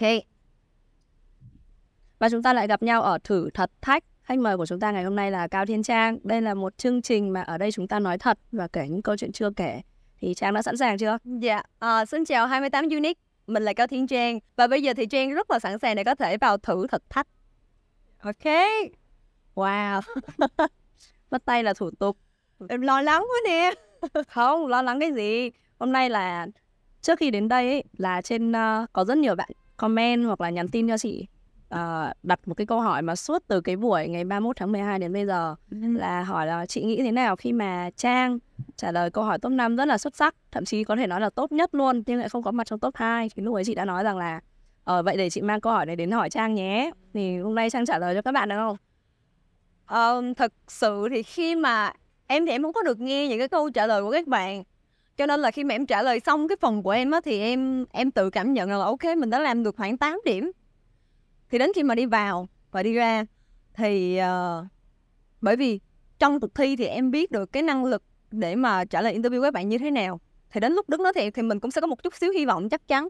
Ok. Và chúng ta lại gặp nhau ở thử thật thách. Khách mời của chúng ta ngày hôm nay là Cao Thiên Trang. Đây là một chương trình mà ở đây chúng ta nói thật và kể những câu chuyện chưa kể. Thì Trang đã sẵn sàng chưa? Dạ, à, xin chào 28 Unique. Mình là Cao Thiên Trang. Và bây giờ thì Trang rất là sẵn sàng để có thể vào thử thử thách. Ok. Wow. Bắt tay là thủ tục. Em lo lắng quá nè. Không, lo lắng cái gì. Hôm nay là trước khi đến đây ấy, là trên uh, có rất nhiều bạn comment hoặc là nhắn tin cho chị uh, đặt một cái câu hỏi mà suốt từ cái buổi ngày 31 tháng 12 đến bây giờ là hỏi là chị nghĩ thế nào khi mà Trang trả lời câu hỏi top 5 rất là xuất sắc, thậm chí có thể nói là tốt nhất luôn nhưng lại không có mặt trong top 2. Thì lúc ấy chị đã nói rằng là ờ vậy để chị mang câu hỏi này đến hỏi Trang nhé. Thì hôm nay Trang trả lời cho các bạn được không? Ờ, thật sự thì khi mà em thì em không có được nghe những cái câu trả lời của các bạn cho nên là khi mà em trả lời xong cái phần của em á thì em em tự cảm nhận là ok mình đã làm được khoảng 8 điểm. Thì đến khi mà đi vào và đi ra thì uh, bởi vì trong cuộc thi thì em biết được cái năng lực để mà trả lời interview các bạn như thế nào. Thì đến lúc đứng đó thì thì mình cũng sẽ có một chút xíu hy vọng chắc chắn.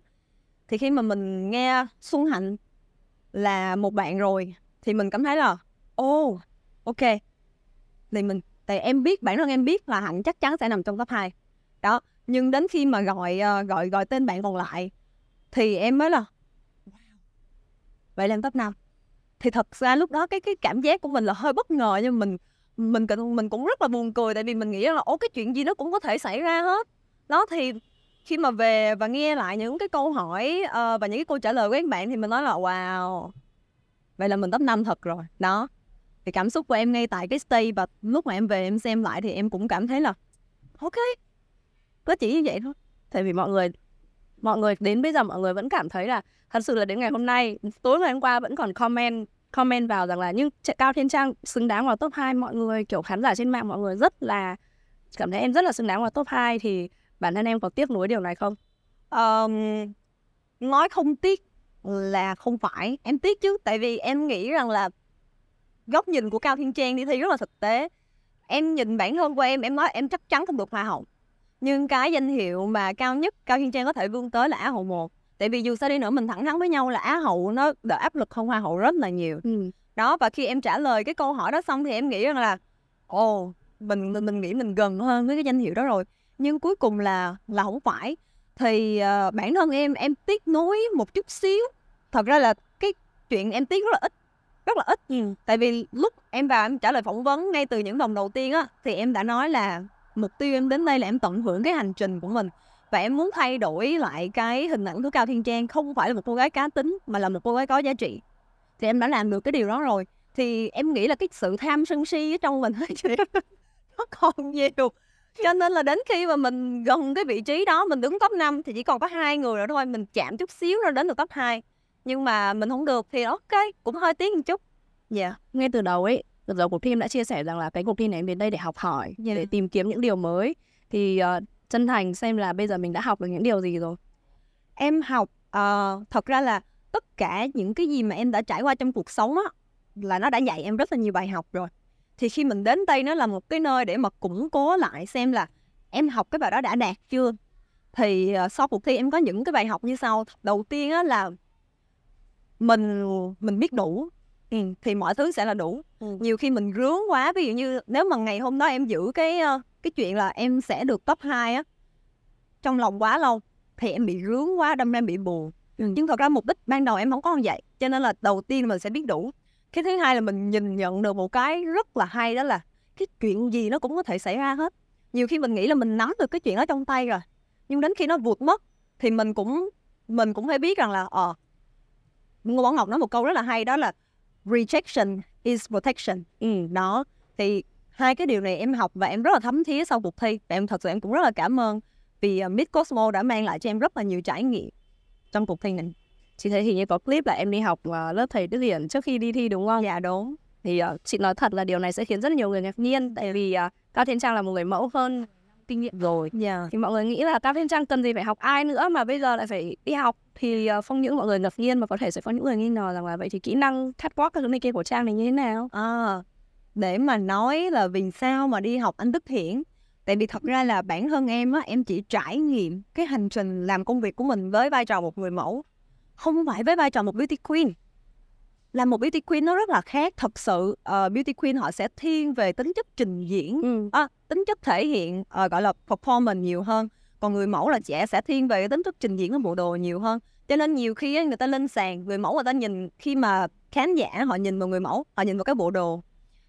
Thì khi mà mình nghe Xuân Hạnh là một bạn rồi thì mình cảm thấy là ô oh, ok. Thì mình tại em biết bản thân em biết là Hạnh chắc chắn sẽ nằm trong top 2 đó nhưng đến khi mà gọi ờ, gọi gọi tên bạn còn lại thì em mới là vậy làm top 5 thì thật ra lúc đó cái cái cảm giác của mình là hơi bất ngờ nhưng mình mình mình cũng rất là buồn cười tại vì mình nghĩ là ố cái chuyện gì nó cũng có thể xảy ra hết. Đó thì khi mà về và nghe lại những cái câu hỏi uh, và những cái câu trả lời của các bạn thì mình nói là wow. Vậy là mình top 5 thật rồi. Đó. Thì cảm xúc của em ngay tại cái stay và lúc mà em về em xem lại thì em cũng cảm thấy là ok có chỉ như vậy thôi. Tại vì mọi người mọi người đến bây giờ mọi người vẫn cảm thấy là thật sự là đến ngày hôm nay tối ngày hôm qua vẫn còn comment comment vào rằng là nhưng cao thiên trang xứng đáng vào top 2 mọi người kiểu khán giả trên mạng mọi người rất là cảm thấy em rất là xứng đáng vào top 2 thì bản thân em có tiếc nuối điều này không? Um, nói không tiếc là không phải. Em tiếc chứ tại vì em nghĩ rằng là góc nhìn của cao thiên trang đi thi rất là thực tế. Em nhìn bản thân của em em nói em chắc chắn không được hoa hậu nhưng cái danh hiệu mà cao nhất cao thiên trang có thể vươn tới là á hậu một. Tại vì dù sao đi nữa mình thẳng thắn với nhau là á hậu nó đỡ áp lực hơn hoa hậu rất là nhiều. Ừ. đó và khi em trả lời cái câu hỏi đó xong thì em nghĩ rằng là ồ mình mình, mình nghĩ mình gần hơn với cái danh hiệu đó rồi. Nhưng cuối cùng là là không phải. Thì uh, bản thân em em tiếc nuối một chút xíu. Thật ra là cái chuyện em tiếc rất là ít rất là ít. Ừ. tại vì lúc em vào em trả lời phỏng vấn ngay từ những vòng đầu tiên á thì em đã nói là mục tiêu em đến đây là em tận hưởng cái hành trình của mình. Và em muốn thay đổi lại cái hình ảnh của cao thiên trang không phải là một cô gái cá tính, mà là một cô gái có giá trị. Thì em đã làm được cái điều đó rồi. Thì em nghĩ là cái sự tham sân si ở trong mình nó còn nhiều. Cho nên là đến khi mà mình gần cái vị trí đó, mình đứng top 5 thì chỉ còn có hai người nữa thôi, mình chạm chút xíu rồi đến được top 2 nhưng mà mình không được thì ok, cũng hơi tiếc một chút. Dạ yeah. ngay từ đầu ấy từ đầu cuộc thi em đã chia sẻ rằng là cái cuộc thi này em đến đây để học hỏi yeah. để tìm kiếm những điều mới. Thì uh, chân thành xem là bây giờ mình đã học được những điều gì rồi. Em học uh, thật ra là tất cả những cái gì mà em đã trải qua trong cuộc sống á là nó đã dạy em rất là nhiều bài học rồi. Thì khi mình đến đây nó là một cái nơi để mà củng cố lại xem là em học cái bài đó đã đạt chưa? Thì uh, sau cuộc thi em có những cái bài học như sau. Đầu tiên á là mình mình biết đủ ừ, thì mọi thứ sẽ là đủ ừ. nhiều khi mình rướng quá ví dụ như nếu mà ngày hôm đó em giữ cái uh, cái chuyện là em sẽ được top 2 á trong lòng quá lâu thì em bị rướng quá đâm ra em bị buồn ừ. nhưng thật ra mục đích ban đầu em không có như vậy cho nên là đầu tiên mình sẽ biết đủ cái thứ hai là mình nhìn nhận được một cái rất là hay đó là cái chuyện gì nó cũng có thể xảy ra hết nhiều khi mình nghĩ là mình nắm được cái chuyện đó trong tay rồi nhưng đến khi nó vụt mất thì mình cũng mình cũng phải biết rằng là ờ Ngô Bảo Ngọc nói một câu rất là hay đó là rejection is protection. Ừ, đó. Thì hai cái điều này em học và em rất là thấm thía sau cuộc thi. Và em thật sự em cũng rất là cảm ơn vì uh, Miss Cosmo đã mang lại cho em rất là nhiều trải nghiệm trong cuộc thi này. Chị thấy hình như có clip là em đi học uh, lớp thầy Đức Hiển trước khi đi thi đúng không? Dạ đúng. Thì uh, chị nói thật là điều này sẽ khiến rất nhiều người ngạc nhiên. Tại vì uh, Cao Thiên Trang là một người mẫu hơn kinh nghiệm rồi yeah. Dạ. thì mọi người nghĩ là Cao Thiên Trang cần gì phải học ai nữa mà bây giờ lại phải đi học thì không những mọi người ngạc nhiên mà có thể sẽ có những người nghi ngờ rằng là vậy thì kỹ năng catwalk các thứ này kia của Trang này như thế nào à, để mà nói là vì sao mà đi học anh Đức Hiển tại vì thật ra là bản thân em á em chỉ trải nghiệm cái hành trình làm công việc của mình với vai trò một người mẫu không phải với vai trò một beauty queen là một beauty queen nó rất là khác. Thật sự uh, beauty queen họ sẽ thiên về tính chất trình diễn ừ. à, tính chất thể hiện uh, gọi là performance nhiều hơn. Còn người mẫu là trẻ sẽ thiên về tính chất trình diễn của bộ đồ nhiều hơn. Cho nên nhiều khi á, người ta lên sàn người mẫu người ta nhìn khi mà khán giả họ nhìn vào người mẫu họ nhìn vào cái bộ đồ.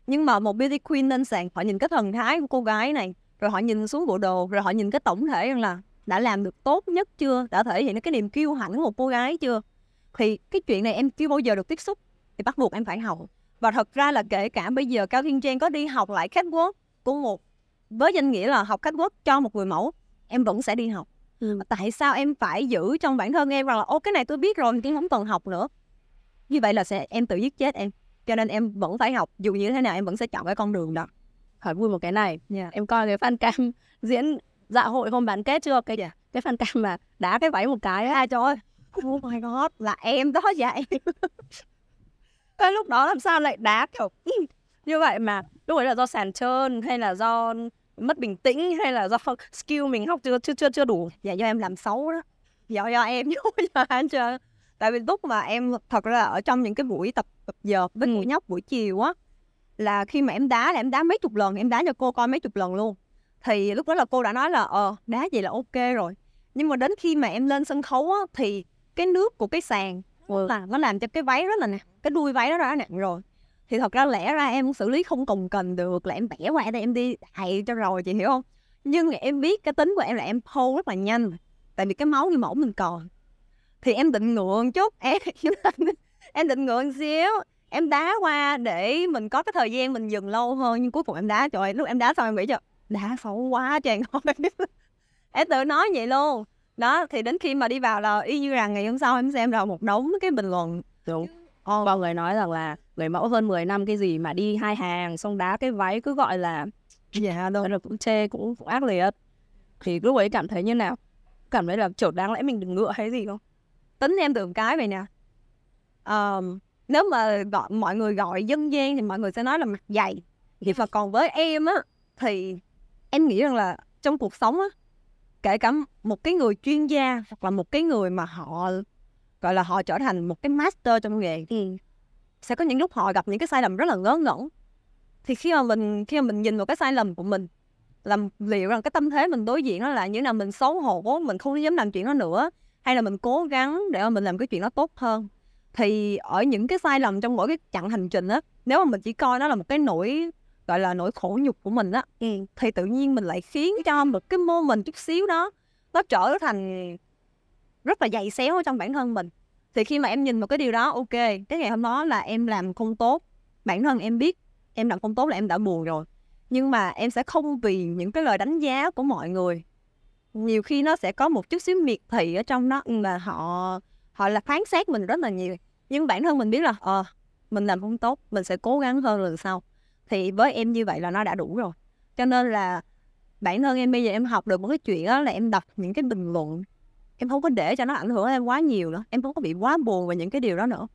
Nhưng mà một beauty queen lên sàn họ nhìn cái thần thái của cô gái này rồi họ nhìn xuống bộ đồ rồi họ nhìn cái tổng thể rằng là đã làm được tốt nhất chưa? Đã thể hiện được cái niềm kiêu hãnh của một cô gái chưa? Thì cái chuyện này em chưa bao giờ được tiếp xúc thì bắt buộc em phải học. Và thật ra là kể cả bây giờ cao thiên trang có đi học lại catwalk của một với danh nghĩa là học catwalk cho một người mẫu em vẫn sẽ đi học. Ừ. tại sao em phải giữ trong bản thân em rằng là ô cái này tôi biết rồi em không cần học nữa. Như vậy là sẽ em tự giết chết em. Cho nên em vẫn phải học dù như thế nào em vẫn sẽ chọn cái con đường đó. Hỏi vui một cái này. Yeah. em coi cái fan cam diễn dạ hội hôm bán kết chưa? Cái Dạ. cái fan cam mà đá cái váy một cái á. À trời ơi. Oh my god. Là em đó vậy cái lúc đó làm sao lại đá kiểu "Ừ." như vậy mà? Lúc ấy là do sàn trơn hay là do mất bình tĩnh hay là do skill mình học chưa chưa chưa chưa đủ? Dạ do em làm xấu đó. Do do em chứ do anh trơn tại vì lúc mà em thật ra là ở trong những cái buổi tập tập dợt với Ừ. buổi nhóc buổi chiều á là khi mà em đá là em đá mấy chục lần em đá cho cô coi mấy chục lần luôn. Thì lúc đó là cô đã nói là ờ đá vậy là ok rồi. Nhưng mà đến khi mà em lên sân khấu á thì cái nước của cái sàn Ừ. là nó làm cho cái váy rất là nè, cái đuôi váy nó đã nặng rồi, thì thật ra lẽ ra em xử lý không cần cần được là em bẻ qua đây em đi thầy cho rồi, chị hiểu không? Nhưng em biết cái tính của em là em thô rất là nhanh, tại vì cái máu như mẫu mình còn. Thì em định ngượng chút, em em định ngượng xíu, em đá qua để mình có cái thời gian mình dừng lâu hơn, nhưng cuối cùng em đá, trời lúc em đá xong em nghĩ cho đá xấu quá trời ơi em tự nói vậy luôn đó thì đến khi mà đi vào là y như rằng ngày hôm sau em xem ra một đống cái bình luận đúng Ồ, mọi người nói rằng là người mẫu hơn 10 năm cái gì mà đi hai hàng xong đá cái váy cứ gọi là dạ đâu là cũng chê cũng, cũng ác liệt. Thì lúc ấy cảm thấy như nào? Cảm thấy là kiểu đáng lẽ mình đừng ngựa hay gì không? Tính em một cái vậy nè. Ờm, nếu mà gọi mọi người gọi dân gian thì mọi người sẽ nói là mặt dày. Thì và còn với em á thì em nghĩ rằng là trong cuộc sống á kể cả một cái người chuyên gia hoặc là một cái người mà họ gọi là họ trở thành một cái master trong nghề sẽ có những lúc họ gặp những cái sai lầm rất là ngớ ngẩn. Thì khi mà mình khi mà mình nhìn vào cái sai lầm của mình làm liệu rằng cái tâm thế mình đối diện đó là như nào mình xấu hổ mình không dám làm chuyện đó nữa hay là mình cố gắng để mà mình làm cái chuyện đó tốt hơn. Thì ở những cái sai lầm trong mỗi cái chặng hành trình á nếu mà mình chỉ coi nó là một cái nỗi gọi là nỗi khổ nhục của mình á thì tự nhiên mình lại khiến cho một cái mô mình chút xíu đó nó trở thành rất là dày xéo ở trong bản thân mình. Thì khi mà em nhìn một cái điều đó ok cái ngày hôm đó là em làm không tốt bản thân em biết em làm không tốt là em đã buồn rồi nhưng mà em sẽ không vì những cái lời đánh giá của mọi người. Nhiều khi nó sẽ có một chút xíu miệt thị ở trong đó là họ họ là phán xét mình rất là nhiều nhưng bản thân mình biết là ờ mình làm không tốt mình sẽ cố gắng hơn lần sau thì với em như vậy là nó đã đủ rồi. Cho nên là bản thân em bây giờ em học được một cái chuyện đó là em đọc những cái bình luận. Em không có để cho nó ảnh hưởng em quá nhiều nữa. Em không có bị quá buồn về những cái điều đó nữa.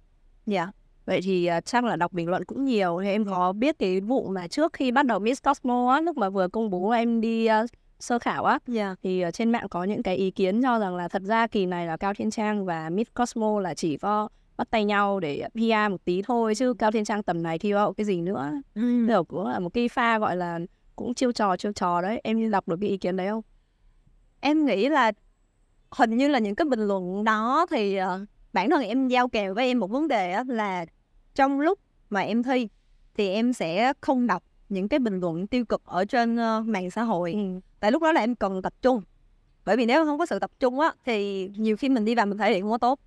Dạ. Vậy thì à, chắc là đọc bình luận cũng nhiều. Thì em có biết cái vụ mà trước khi bắt đầu Miss Cosmo á lúc mà vừa công bố em đi à, sơ khảo á dạ. thì ở trên mạng có những cái ý kiến cho rằng là thật ra kỳ này là Cao Thiên Trang và Miss Cosmo là chỉ có bắt tay nhau để PR một tí thôi chứ Cao Thiên Trang tầm này thi hậu cái gì nữa. Kiểu cũng là một cái pha gọi là cũng chiêu trò chiêu trò đấy. Em đọc được cái ý kiến đấy không? Em nghĩ là hình như là những cái bình luận đó thì ờ, bản thân em giao kèo với em một vấn đề á là trong lúc mà em thi thì em sẽ không đọc những cái bình luận tiêu cực ở trên ờ, mạng xã hội. Tại lúc đó là em cần tập trung. Bởi vì nếu không có sự tập trung á thì nhiều khi mình đi vào mình thể hiện không có tốt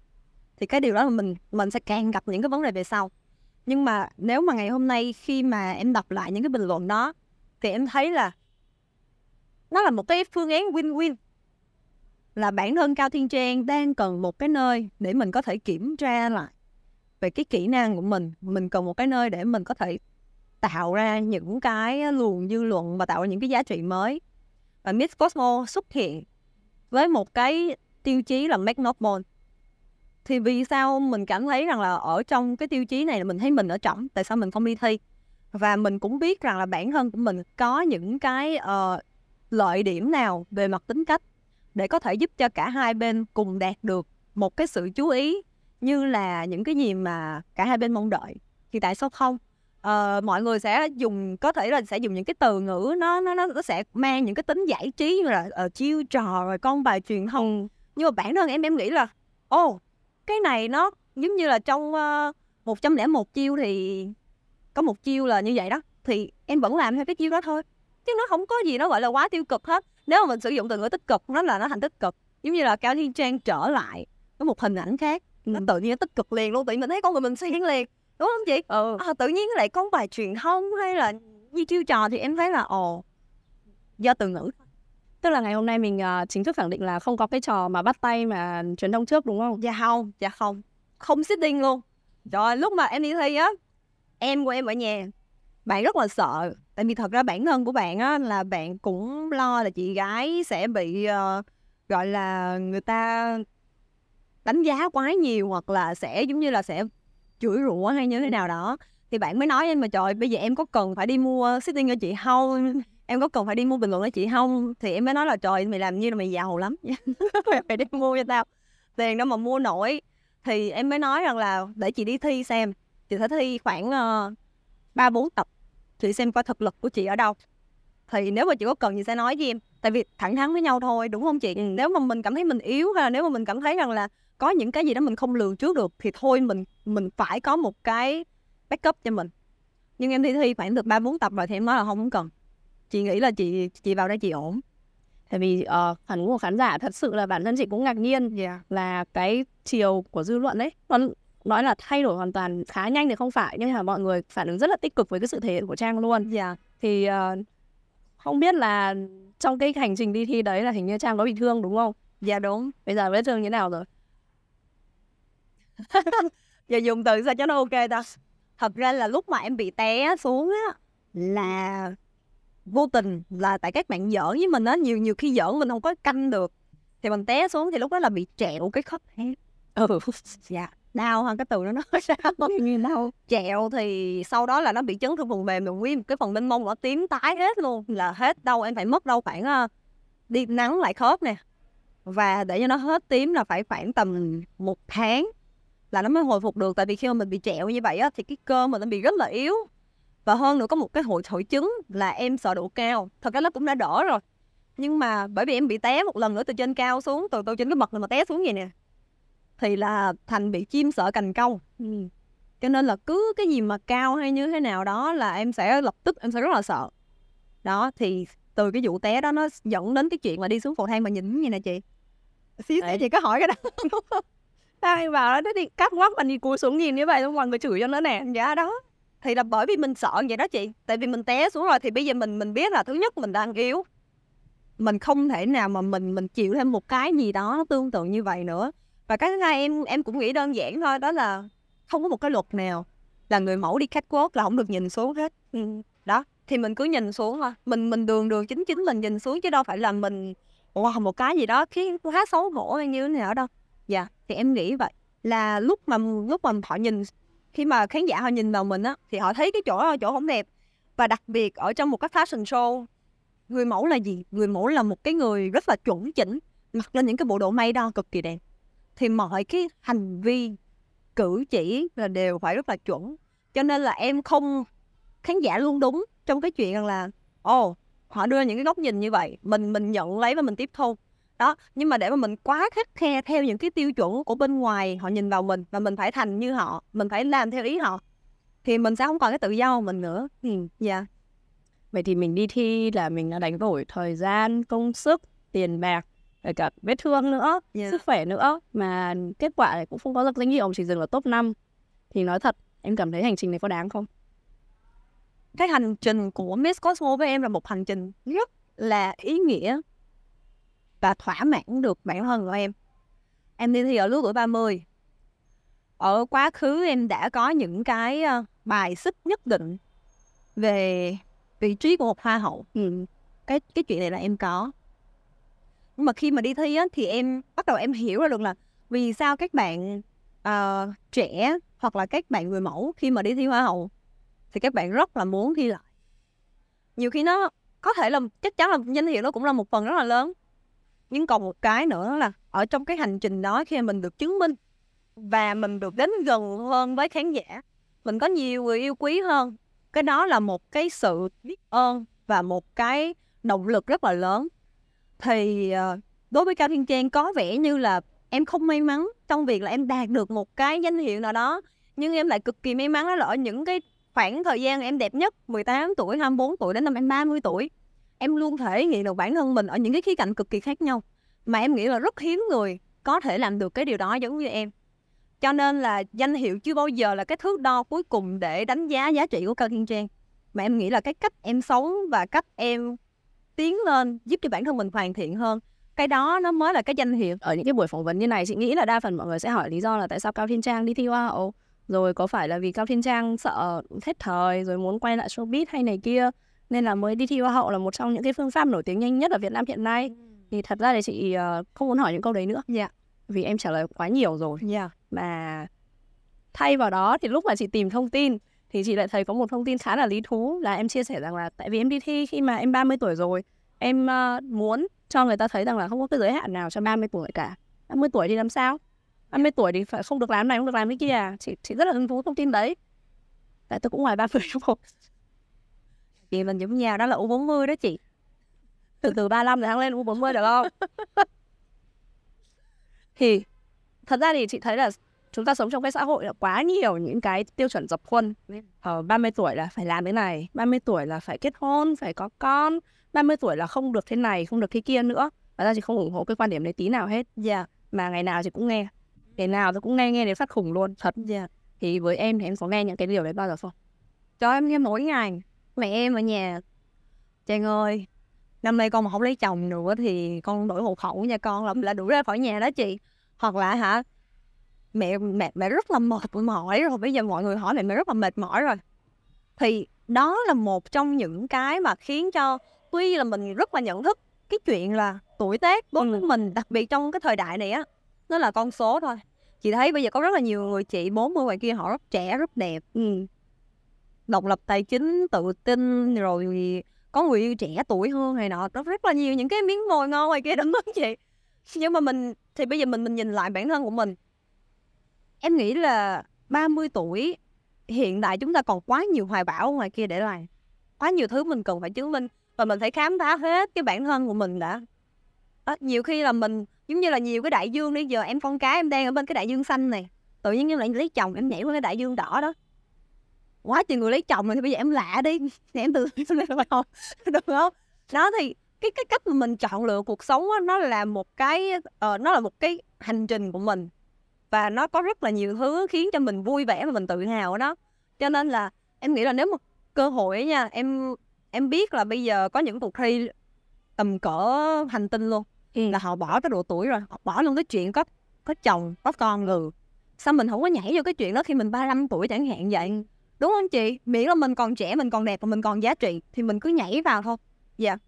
thì cái điều đó là mình mình sẽ càng gặp những cái vấn đề về sau. Nhưng mà nếu mà ngày hôm nay khi mà em đọc lại những cái bình luận đó, thì em thấy là nó là một cái phương án win-win. Là bản thân Cao Thiên Trang đang cần một cái nơi để mình có thể kiểm tra lại về cái kỹ năng của mình. Mình cần một cái nơi để mình có thể tạo ra những cái luồng dư luận và tạo ra những cái giá trị mới. Và Miss Cosmo xuất hiện với một cái tiêu chí là make not born thì vì sao mình cảm thấy rằng là ở trong cái tiêu chí này là mình thấy mình ở trọng tại sao mình không đi thi? Và mình cũng biết rằng là bản thân của mình có những cái ờ, lợi điểm nào về mặt tính cách để có thể giúp cho cả hai bên cùng đạt được một cái sự chú ý như là những cái gì mà cả hai bên mong đợi. Thì tại sao không? Ờ, mọi người sẽ dùng có thể là sẽ dùng những cái từ ngữ nó nó nó sẽ mang những cái tính giải trí như là uh, chiêu trò rồi con bài truyền thông. Nhưng mà bản thân em em nghĩ là ô oh, cái này nó giống như là trong một trăm lẻ một chiêu thì có một chiêu là như vậy đó thì em vẫn làm theo cái chiêu đó thôi. Chứ nó không có gì nó gọi là quá tiêu cực hết. Nếu mà mình sử dụng từ ngữ tích cực nó là nó thành tích cực. Giống như là cao thiên trang trở lại có một hình ảnh khác. Nó tự nhiên nó tích cực liền luôn tự nhiên mình thấy con người mình xuyên liền đúng không chị? Ừ. à, tự nhiên lại có bài truyền thông hay là như chiêu trò thì em thấy là ồ do từ ngữ tức là ngày hôm nay mình uh, chính thức khẳng định là không có cái trò mà bắt tay mà truyền thông trước đúng không? Dạ không dạ không. Không sitting luôn. Rồi lúc mà em đi thi á em của em ở nhà bạn rất là sợ. Tại vì thật ra bản thân của bạn á là bạn cũng lo là chị gái sẽ bị uh, gọi là người ta đánh giá quá nhiều hoặc là sẽ giống như là sẽ chửi rủa hay như thế nào đó. Thì bạn mới nói em mà trời bây giờ em có cần phải đi mua sitting cho chị không? Em có cần phải đi mua bình luận cho chị? Không thì em mới nói là trời mày làm như là mày giàu lắm. Mày phải đi mua cho tao. Tiền đâu mà mua nổi. Thì em mới nói rằng là để chị đi thi xem. Chị sẽ thi khoảng ờ, ba uh, bốn tập. Chị xem coi thực lực của chị ở đâu. Thì nếu mà chị có cần chị sẽ nói với em. Tại vì thẳng thắn với nhau thôi đúng không chị? Ừ. nếu mà mình cảm thấy mình yếu hay là nếu mà mình cảm thấy rằng là có những cái gì đó mình không lường trước được thì thôi mình mình phải có một cái backup cho mình. Nhưng em thi thi khoảng được ba bốn tập rồi thì em nói là không cần chị nghĩ là chị chị vào đây chị ổn. Tại vì uh, phản ứng của khán giả thật sự là bản thân chị cũng ngạc nhiên yeah. là cái chiều của dư luận đấy nó nói là thay đổi hoàn toàn khá nhanh thì không phải nhưng mà mọi người phản ứng rất là tích cực với cái sự thể hiện của trang luôn. Yeah. thì uh, không biết là trong cái hành trình đi thi đấy là hình như trang có bị thương đúng không? Dạ đúng. Bây giờ vết thương như thế nào rồi? Giờ dùng từ sao cho nó ok ta? Thật ra là lúc mà em bị té xuống á là vô tình là tại các bạn giỡn với mình á nhiều nhiều khi giỡn mình không có canh được. Thì mình té xuống thì lúc đó là bị trẹo cái khớp háng. Ừ dạ. Đau hơn cái từ nó nói sao? Như đau. Trẹo thì sau đó là nó bị chấn thương vùng mềm rồi nguyên cái phần bên mông nó tím tái hết luôn. Là hết đâu em phải mất đâu khoảng uh, đi nắng lại khớp nè. Và để cho nó hết tím là phải khoảng tầm một tháng là nó mới hồi phục được. Tại vì khi mà mình bị trẹo như vậy á thì cái cơ mình nó bị rất là yếu và hơn nữa có một cái hội hội chứng là em sợ độ cao. Thật ra nó cũng đã đỡ rồi. Nhưng mà bởi vì em bị té một lần nữa từ trên cao xuống từ từ trên cái này mà té xuống vậy nè thì là thành bị chim sợ cành câu. Ừ. cho nên là cứ cái gì mà cao hay như thế nào đó là em sẽ lập tức em sẽ rất là sợ. Đó thì từ cái vụ té đó nó dẫn đến cái chuyện mà đi xuống cầu thang mà nhìn như nè chị? Xíu xíu chị có hỏi cái đó. Ai bảo nó đi cắt ngoắc mà đi cúi xuống nhìn như vậy xong mọi người chửi cho nữa nè. Dạ đó thì là bởi vì mình sợ vậy đó chị. Tại vì mình té xuống rồi thì bây giờ mình mình biết là thứ nhất mình đang yếu. Mình không thể nào mà mình mình chịu thêm một cái gì đó tương tự như vậy nữa. Và cái thứ hai, em em cũng nghĩ đơn giản thôi, đó là không có một cái luật nào là người mẫu đi catwalk là không được nhìn xuống hết. Ừ. đó, thì mình cứ nhìn xuống thôi. Mình mình đường đường chính chính mình nhìn xuống chứ đâu phải là mình, wow, một cái gì đó khiến quá xấu hổ hay như thế nào đâu dạ thì em nghĩ vậy. Là lúc mà lúc mà họ nhìn khi mà khán giả họ nhìn vào mình á thì họ thấy cái chỗ đó chỗ không đẹp. Và đặc biệt ở trong một cái fashion show người mẫu là gì? Người mẫu là một cái người rất là chuẩn chỉnh mặc lên những cái bộ đồ may đo cực kỳ đẹp. Thì mọi cái hành vi cử chỉ là đều phải rất là chuẩn. Cho nên là em không khán giả luôn đúng trong cái chuyện là ồ oh, họ đưa những cái góc nhìn như vậy mình mình nhận lấy và mình tiếp thu đó nhưng mà để mà mình quá khắt khe theo những cái tiêu chuẩn của bên ngoài họ nhìn vào mình và mình phải thành như họ mình phải làm theo ý họ thì mình sẽ không còn cái tự do của mình nữa ừ dạ vậy thì mình đi thi là mình đã đánh đổi thời gian công sức tiền bạc rồi cả vết thương nữa yeah. Dạ. sức khỏe nữa mà kết quả này cũng không có được danh hiệu chỉ dừng ở top 5 thì nói thật em cảm thấy hành trình này có đáng không cái hành trình của Miss Cosmo với em là một hành trình rất là ý nghĩa và thỏa mãn được bản thân của em. Em đi thi ở lứa tuổi 30 ở quá khứ em đã có những cái ờ, bài xích nhất định về vị trí của một hoa hậu. Ừ. cái cái chuyện này là em có. Nhưng mà khi mà đi thi á, thì em bắt đầu em hiểu ra được là vì sao các bạn uh, trẻ hoặc là các bạn người mẫu khi mà đi thi hoa hậu thì các bạn rất là muốn thi lại. Nhiều khi nó có thể là chắc chắn là danh hiệu nó cũng là một phần rất là lớn nhưng còn một cái nữa là ở trong cái hành trình đó khi mình được chứng minh và mình được đến gần hơn với khán giả, mình có nhiều người yêu quý hơn, cái đó là một cái sự biết ơn và một cái động lực rất là lớn. Thì ờ, đối với cao thiên trang có vẻ như là em không may mắn trong việc là em đạt được một cái danh hiệu nào đó, nhưng em lại cực kỳ may mắn đó là ở những cái khoảng thời gian em đẹp nhất 18 tuổi 24 tuổi đến năm em 30 tuổi em luôn thể hiện được bản thân mình ở những cái khía cạnh cực kỳ khác nhau, mà em nghĩ là rất hiếm người có thể làm được cái điều đó giống như em. Cho nên là danh hiệu chưa bao giờ là cái thước đo cuối cùng để đánh giá giá trị của cao thiên trang, mà em nghĩ là cái cách em sống và cách em tiến lên giúp cho bản thân mình hoàn thiện hơn. Cái đó nó mới là cái danh hiệu. Ở những cái buổi phỏng vấn như này, chị nghĩ là đa phần mọi người sẽ hỏi lý do là tại sao cao thiên trang đi thi hoa. Hậu rồi có phải là vì cao thiên trang sợ hết thời, rồi muốn quay lại showbiz hay này kia? Nên là mới đi thi hoa hậu là một trong những cái phương pháp nổi tiếng nhanh nhất ở Việt Nam hiện nay. Thì thật ra thì chị uh, không muốn hỏi những câu đấy nữa. Dạ. Yeah. vì em trả lời quá nhiều rồi. Dạ. Yeah. mà thay vào đó thì lúc mà chị tìm thông tin thì chị lại thấy có một thông tin khá là lý thú là em chia sẻ rằng là tại vì em đi thi khi mà em 30 tuổi rồi em uh, muốn cho người ta thấy rằng là không có cái giới hạn nào cho 30 tuổi cả. 30 tuổi thì làm sao? 30 tuổi thì phải không được làm này không được làm cái kia à? Chị chị rất là hứng thú thông tin đấy. Tại tôi cũng ngoài 30 đúng không chị mình giống nhau đó là U40 đó chị. Từ từ 35 thì thăng lên U40 được không? Thì thật ra thì chị thấy là chúng ta sống trong cái xã hội là quá nhiều những cái tiêu chuẩn dập khuôn. Ở ờ, 30 tuổi là phải làm thế này 30 tuổi là phải kết hôn phải có con 30 tuổi là không được thế này không được thế kia nữa. Và ra chị không ủng hộ cái quan điểm đấy tí nào hết. Dạ. Yeah. mà ngày nào chị cũng nghe. Ngày nào tôi cũng nghe nghe đến phát khủng luôn thật. Dạ. Yeah. thì với em thì em có nghe những cái điều đấy bao giờ không? Cho em nghe mỗi ngày mẹ em ở nhà. Trang ơi năm nay con mà không lấy chồng nữa thì con đổi hộ khẩu nha con là, là đuổi ra khỏi nhà đó chị. Hoặc là hả mẹ mẹ mẹ rất là mệt mỏi rồi bây giờ mọi người hỏi mẹ mẹ rất là mệt mỏi rồi. Thì đó là một trong những cái mà khiến cho tuy là mình rất là nhận thức cái chuyện là tuổi tác đối với ừ. mình đặc biệt trong cái thời đại này á nó là con số thôi. Chị thấy bây giờ có rất là nhiều người chị 40 ngoài kia họ rất trẻ rất đẹp. Ừ độc lập tài chính tự tin rồi có người yêu trẻ tuổi hơn này nọ. Rất rất là nhiều những cái miếng mồi ngon ngoài kia đúng không chị. Nhưng mà mình thì bây giờ mình mình nhìn lại bản thân của mình. Em nghĩ là 30 tuổi hiện tại chúng ta còn quá nhiều hoài bão ngoài kia để làm. Quá nhiều thứ mình cần phải chứng minh và mình phải khám phá hết cái bản thân của mình đã. Đó, nhiều khi là mình giống như là nhiều cái đại dương đi giờ em con cái em đang ở bên cái đại dương xanh này tự nhiên em lại lấy chồng em nhảy qua cái đại dương đỏ đó quá trời người lấy chồng rồi thì bây giờ em lạ đi. Thì em từ không được không? Đó thì cái cái cách mà mình chọn lựa cuộc sống đó, nó là một cái uh, nó là một cái hành trình của mình. Và nó có rất là nhiều thứ khiến cho mình vui vẻ và mình tự hào ở đó. Cho nên là em nghĩ là nếu mà cơ hội nha em em biết là bây giờ có những cuộc thi tầm cỡ hành tinh luôn ừ. là họ bỏ cái độ tuổi rồi họ bỏ luôn cái chuyện có có chồng có con rồi. Sao mình không có nhảy vô cái chuyện đó khi mình 35 tuổi chẳng hạn vậy đúng không chị? Miễn là mình còn trẻ mình còn đẹp và mình còn giá trị thì mình cứ nhảy vào thôi. Dạ. Yeah.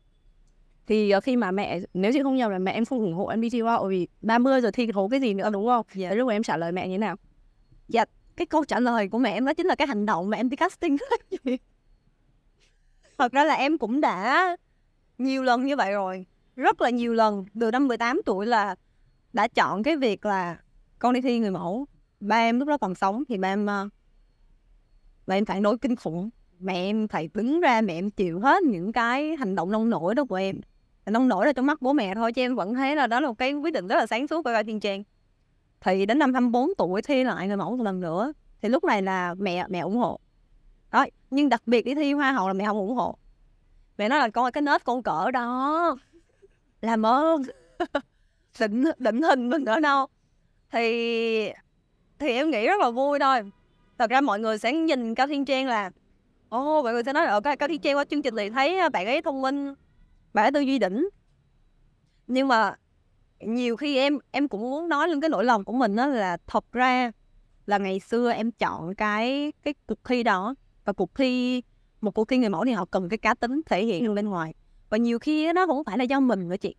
thì uh, khi mà mẹ nếu chị không nhầm là mẹ em không ủng hộ em đi thi hậu vì 30 giờ thi hố cái gì nữa đúng không? Dạ. Lúc em trả lời mẹ như thế nào? Dạ cái câu trả lời của mẹ em đó chính là cái hành động mà em đi casting thật ra là em cũng đã nhiều lần như vậy rồi rất là nhiều lần. Từ năm 18 tuổi là đã chọn cái việc là con đi thi người mẫu. Ba em lúc đó còn sống thì ba em uh, và em phản đối kinh khủng. Mẹ em phải đứng ra, mẹ em chịu hết những cái hành động nông nổi đó của em. Nông nổi là trong mắt bố mẹ thôi, chứ em vẫn thấy là đó là một cái quyết định rất là sáng suốt của thiên trang. Thì đến năm 24 tuổi thi lại người mẫu một lần nữa, thì lúc này là mẹ mẹ ủng hộ. Đó, nhưng đặc biệt đi thi hoa hậu là mẹ không ủng hộ. Mẹ nói là con cái nết con cỡ đó làm ơn định định hình mình ở đâu? Thì thì em nghĩ rất là vui thôi thật ra mọi người sẽ nhìn cao thiên trang là ồ oh, mọi người sẽ nói là cao, cao thiên trang qua chương trình thì thấy à, bạn ấy thông minh bạn ấy tư duy đỉnh. Nhưng mà nhiều khi em em cũng muốn nói lên cái nỗi lòng của mình đó là thật ra là ngày xưa em chọn cái cái cuộc thi đó và cuộc thi một cuộc thi người mẫu thì họ cần cái cá tính thể hiện bên ngoài. Và nhiều khi nó không phải là do mình nữa chị.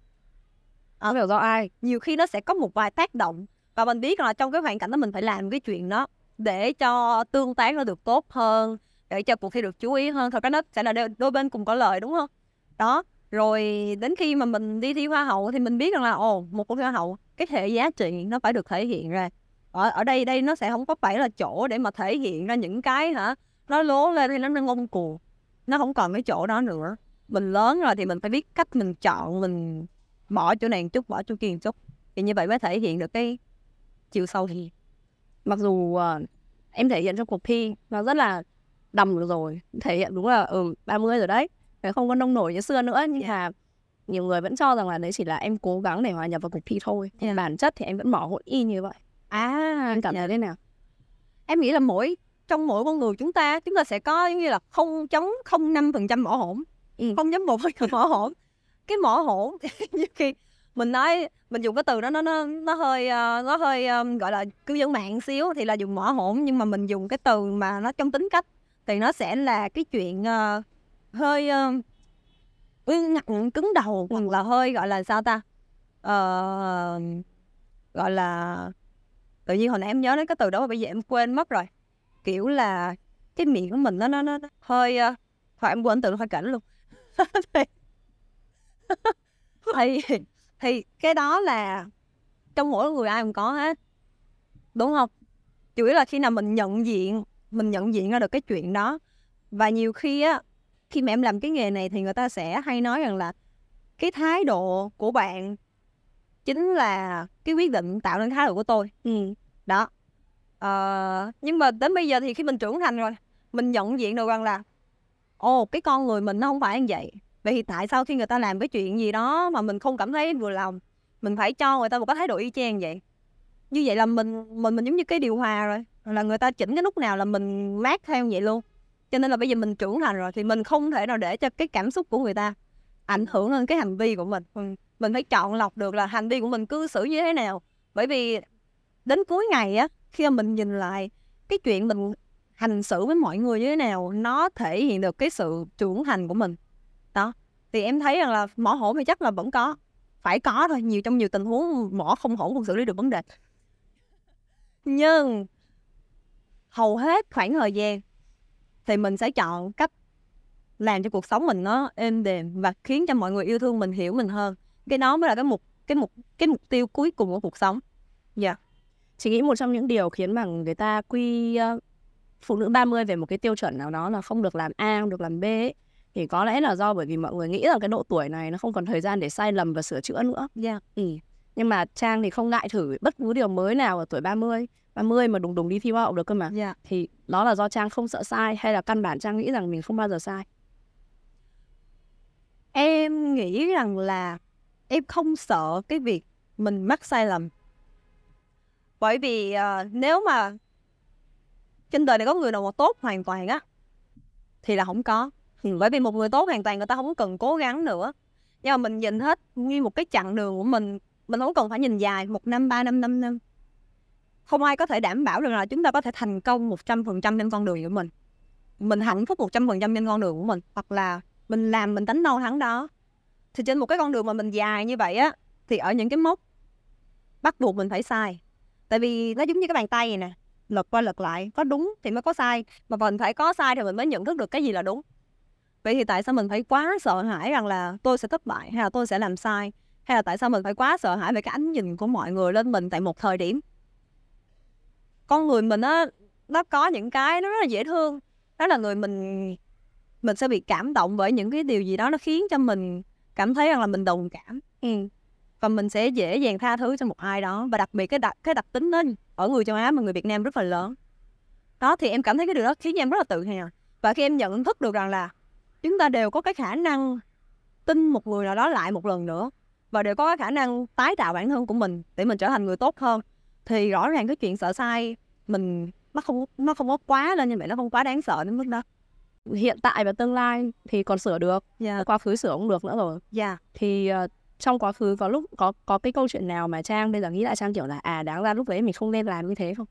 Không hiểu do ai. Nhiều khi nó sẽ có một vài tác động và mình biết là trong cái hoàn cảnh đó mình phải làm cái chuyện đó để cho tương tác nó được tốt hơn, để cho cuộc thi được chú ý hơn. Thật ra nó sẽ là đôi bên cùng có lợi, đúng không? Đó, rồi đến khi mà mình đi thi hoa hậu thì mình biết rằng là, ồ, một cuộc thi hoa hậu, cái hệ giá trị nó phải được thể hiện ra. Ở ở đây đây nó sẽ không có phải là chỗ để mà thể hiện ra những cái hả, nó lố lên thì nó nó ngông cuồng. Nó không còn cái chỗ đó nữa. Mình lớn rồi thì mình phải biết cách mình chọn, mình bỏ chỗ này một chút, bỏ chỗ kia một chút. Thì như vậy mới thể hiện được cái chiều sâu thì mặc dù uh, em thể hiện trong cuộc thi nó rất là đầm được rồi thể hiện đúng là ừ 30 rồi đấy không có nông nổi như xưa nữa. Nhưng mà nhiều người vẫn cho rằng là đấy chỉ là em cố gắng để hòa nhập vào cuộc thi thôi yeah. bản chất thì em vẫn bỏ hỗn y như vậy. À em cảm thấy thế nào? Em nghĩ là mỗi trong mỗi con người chúng ta chúng ta sẽ có như là không chấm không năm phần trăm mỏ hỗn ừ. không chấm một phần trăm mỏ hỗn cái mỏ hỗn như khi mình nói mình dùng cái từ đó nó nó nó hơi uh, nó hơi gọi là cư dân mạng xíu thì là dùng mỏ hỗn nhưng mà mình dùng cái từ mà nó trong tính cách thì nó sẽ là cái chuyện uh, hơi uh, ngặt cứng đầu hoặc là hơi gọi là sao ta? Uh, gọi là tự nhiên hồi nãy em nhớ đến cái từ đó mà bây giờ em quên mất rồi. Kiểu là cái miệng của mình nó nó nó hơi uh, thôi em quên từ hơi cảnh luôn. Thì thì cái đó là trong mỗi người ai cũng có hết đúng không? Chủ yếu là khi nào mình nhận diện mình nhận diện ra được cái chuyện đó. Và nhiều khi á khi mà em làm cái nghề này thì người ta sẽ hay nói rằng là cái thái độ của bạn chính là cái quyết định tạo nên thái độ của tôi. Ừ. đó. Ờ, nhưng mà đến bây giờ thì khi mình trưởng thành rồi mình nhận diện được rằng là ồ cái con người mình nó không phải như vậy vậy thì tại sao khi người ta làm cái chuyện gì đó mà mình không cảm thấy vừa lòng? Mình phải cho người ta một cái thái độ y chang vậy. Như vậy là mình mình mình giống như cái điều hòa rồi là người ta chỉnh cái lúc nào là mình mát theo vậy luôn. Cho nên là bây giờ mình trưởng thành rồi thì mình không thể nào để cho cái cảm xúc của người ta ảnh hưởng lên cái hành vi của mình. Ừ, mình phải chọn lọc được là hành vi của mình cư xử như thế nào. Bởi vì đến cuối ngày á khi mà mình nhìn lại cái chuyện mình hành xử với mọi người như thế nào nó thể hiện được cái sự trưởng thành của mình thì em thấy rằng là mỏ hổn thì chắc là vẫn có phải có thôi nhiều trong nhiều tình huống mỏ không hổn không xử lý được vấn đề. Nhưng hầu hết khoảng thời gian thì mình sẽ chọn cách làm cho cuộc sống mình nó êm đềm và khiến cho mọi người yêu thương mình hiểu mình hơn. Cái đó mới là cái mục cái mục cái mục tiêu cuối cùng của cuộc sống. Dạ. Yeah. chị nghĩ một trong những điều khiến mà người ta quy uh, phụ nữ 30 về một cái tiêu chuẩn nào đó là không được làm A không được làm B ấy, thì có lẽ là do bởi vì mọi người nghĩ rằng cái độ tuổi này nó không còn thời gian để sai lầm và sửa chữa nữa. Yeah. Dạ. Ừ. Nhưng mà Trang thì không ngại thử bất cứ điều mới nào ở tuổi 30, 30 mà đùng đùng đi thi hoa hậu được cơ mà. Yeah. Dạ. Thì đó là do Trang không sợ sai hay là căn bản Trang nghĩ rằng mình không bao giờ sai? Em nghĩ rằng là em không sợ cái việc mình mắc sai lầm. Bởi vì uh, nếu mà trên đời này có người nào mà tốt hoàn toàn á thì là không có bởi vì một người tốt hoàn toàn người ta không cần cố gắng nữa. Nhưng mà mình nhìn hết như một cái chặng đường của mình mình không cần phải nhìn dài một năm, ba năm năm năm. Không ai có thể đảm bảo được là chúng ta có thể thành công một trăm phần trăm trên con đường của mình. Mình hạnh phúc một trăm phần trăm trên con đường của mình, hoặc là mình làm, mình đánh đâu thắng đó. Thì trên một cái con đường mà mình dài như vậy á, thì ở những cái mốc, bắt buộc mình phải sai. Tại vì nó giống như cái bàn tay này nè, lật qua lật lại, có đúng thì mới có sai. Mà mình phải có sai thì mình mới nhận thức được cái gì là đúng vậy thì tại sao mình phải quá sợ hãi rằng là tôi sẽ thất bại hay là tôi sẽ làm sai? Hay là tại sao mình phải quá sợ hãi về cái ánh nhìn của mọi người lên mình tại một thời điểm? Con người mình á, nó có những cái nó rất là dễ thương. Đó là người mình mình sẽ bị cảm động bởi những cái điều gì đó nó khiến cho mình cảm thấy rằng là mình đồng cảm. Ừ. Và mình sẽ dễ dàng tha thứ cho một ai đó. Và đặc biệt cái đặc cái đặc tính đó ở người châu Á mà người Việt Nam rất là lớn. Đó, thì em cảm thấy cái điều đó khiến em rất là tự hào. Và khi em nhận thức được rằng là chúng ta đều có cái khả năng tin một người nào đó lại một lần nữa và đều có cái khả năng tái tạo bản thân của mình để mình trở thành người tốt hơn thì rõ ràng cái chuyện sợ sai mình nó không nó không có quá lên như vậy nó không quá đáng sợ đến mức đó hiện tại và tương lai thì còn sửa được yeah. Dạ. quá khứ sửa không được nữa rồi dạ yeah. thì uh, trong quá khứ có lúc có có cái câu chuyện nào mà trang bây giờ nghĩ lại trang kiểu là à đáng ra lúc đấy mình không nên làm như thế không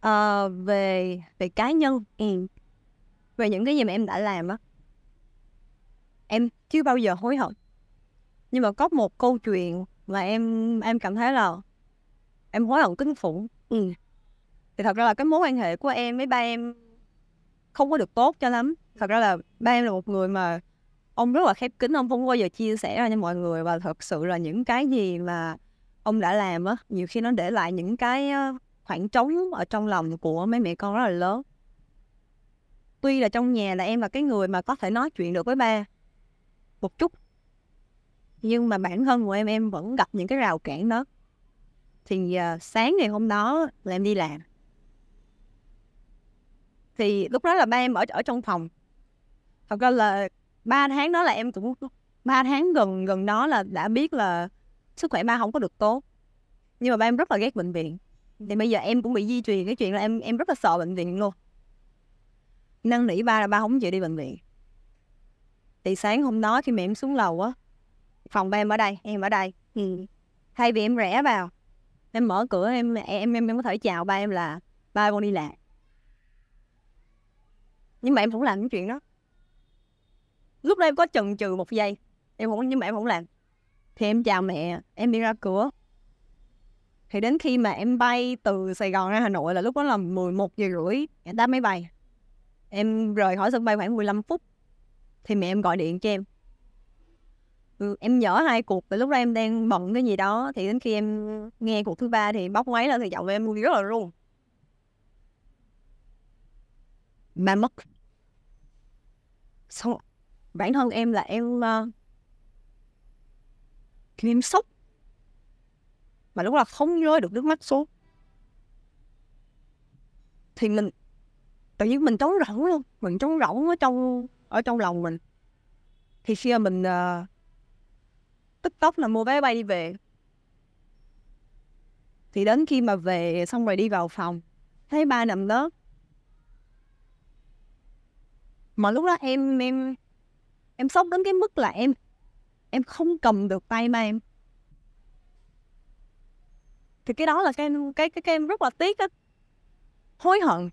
à, về về cá nhân ừ. Về những cái gì mà em đã làm á em chưa bao giờ hối hận. Nhưng mà có một câu chuyện mà em em cảm thấy là em hối hận kinh khủng. Ừ. thì thật ra là cái mối quan hệ của em với ba em không có được tốt cho lắm. Thật ra là ba em là một người mà ông rất là khép kín ông không bao giờ chia sẻ ra cho mọi người. Và thật sự là những cái gì mà ông đã làm á nhiều khi nó để lại những cái khoảng trống ở trong lòng của mấy mẹ con rất là lớn tuy là trong nhà là em là cái người mà có thể nói chuyện được với ba một chút nhưng mà bản thân của em em vẫn gặp những cái rào cản đó. Thì uh, sáng ngày hôm đó là em đi làm. Thì lúc đó là ba em ở ở trong phòng. Thật ra là ba tháng đó là em cũng ba tháng gần gần đó là đã biết là sức khỏe ba không có được tốt. Nhưng mà ba em rất là ghét bệnh viện. Thì bây giờ em cũng bị di truyền cái chuyện là em em rất là sợ bệnh viện luôn năn nỉ ba là ba không chịu đi bệnh viện. Thì sáng hôm đó khi mẹ em xuống lầu á phòng ba em ở đây em ở đây. Ừ. thay vì em rẽ vào em mở cửa em em em, em có thể chào ba em là ba con đi làm nhưng mà em không làm những chuyện đó. Lúc đó em có chần chừ một giây em không nhưng mà em không làm. Thì em chào mẹ em đi ra cửa. Thì đến khi mà em bay từ Sài Gòn ra Hà Nội là lúc đó là 11 giờ rưỡi em đáp máy bay em rời khỏi sân bay khoảng 15 phút thì mẹ em gọi điện cho em. Ừ, em nhớ hai cuộc từ lúc đó em đang bận cái gì đó thì đến khi em nghe cuộc thứ ba thì bóc máy lên thì giọng em rất là run. Ba mất. Xong bản thân em là em uh, em sốc mà lúc là không rơi được nước mắt xuống. Thì mình tự nhiên mình trống rỗng luôn mình trống rỗng ở trong ở trong lòng mình. Thì khi mình uh, tức tốc là mua vé bay đi về. Thì đến khi mà về xong rồi đi vào phòng thấy ba nằm đó. Mà lúc đó em em em sốc đến cái mức là em em không cầm được tay ba em. Thì cái đó là cái cái cái, cái em rất là tiếc á hối hận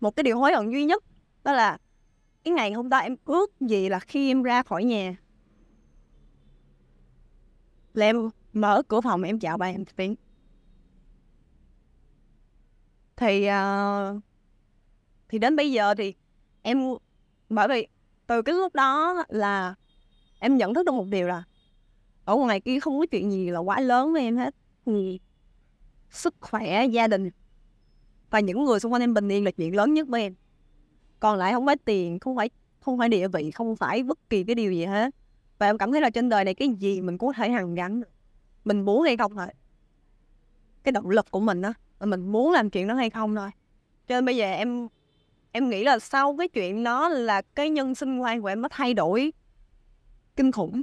một cái điều hối hận duy nhất đó là cái ngày hôm đó em ước gì là khi em ra khỏi nhà. Là em mở cửa phòng em chào ba em tiếng thì uh, thì đến bây giờ thì em bởi vì từ cái lúc đó là em nhận thức được một điều là ở ngoài kia không có chuyện gì là quá lớn với em hết. Thì sức khỏe gia đình và những người xung quanh em bình yên là chuyện lớn nhất với em còn lại không phải tiền không phải không phải địa vị không phải bất kỳ cái điều gì hết và em cảm thấy là trên đời này cái gì mình cũng có thể hàn gắn mình muốn hay không thôi cái động lực của mình đó mình muốn làm chuyện đó hay không thôi cho nên bây giờ em em nghĩ là sau cái chuyện đó là cái nhân sinh quan của em nó thay đổi kinh khủng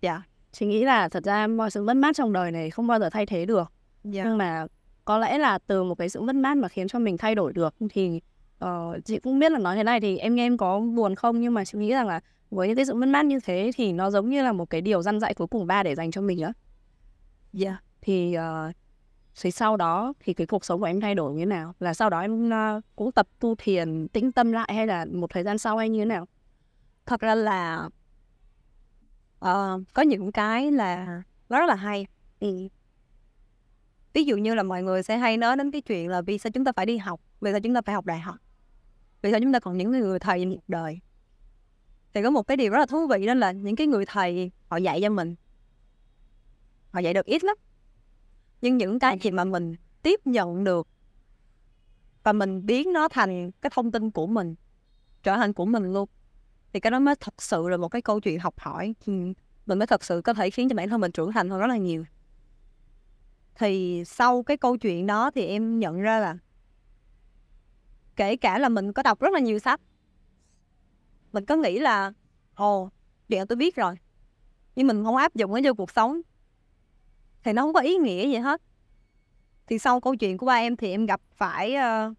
dạ yeah. chị nghĩ là thật ra mọi sự mất mát trong đời này không bao giờ thay thế được yeah. Dạ. nhưng mà có lẽ là từ một cái sự mất mát mà khiến cho mình thay đổi được thì uh, chị cũng biết là nói thế này thì em nghe em có buồn không nhưng mà chị nghĩ rằng là với những cái sự mất mát như thế thì nó giống như là một cái điều răn dạy cuối cùng ba để dành cho mình á dạ yeah. thì uh, thì sau đó thì cái cuộc sống của em thay đổi như thế nào là sau đó em uh, cũng tập tu thiền tĩnh tâm lại hay là một thời gian sau hay như thế nào thật ra là uh, có những cái là nó rất là hay ừ ví dụ như là mọi người sẽ hay nói đến cái chuyện là vì sao chúng ta phải đi học, vì sao chúng ta phải học đại học, vì sao chúng ta còn những người thầy một đời. Thì có một cái điều rất là thú vị đó là những cái người thầy, họ dạy cho mình. Họ dạy được ít lắm. Nhưng những cái gì mà mình tiếp nhận được và mình biến nó thành cái thông tin của mình, trở thành của mình luôn, thì cái đó mới thật sự là một cái câu chuyện học hỏi. Mình mới thật sự có thể khiến cho bản thân mình trưởng thành hơn rất là nhiều thì sau cái câu chuyện đó thì em nhận ra là kể cả là mình có đọc rất là nhiều sách mình có nghĩ là ồ chuyện tôi biết rồi. Nhưng mình không áp dụng nó vô cuộc sống. Thì nó không có ý nghĩa gì hết. Thì sau câu chuyện của ba em thì em gặp phải uh,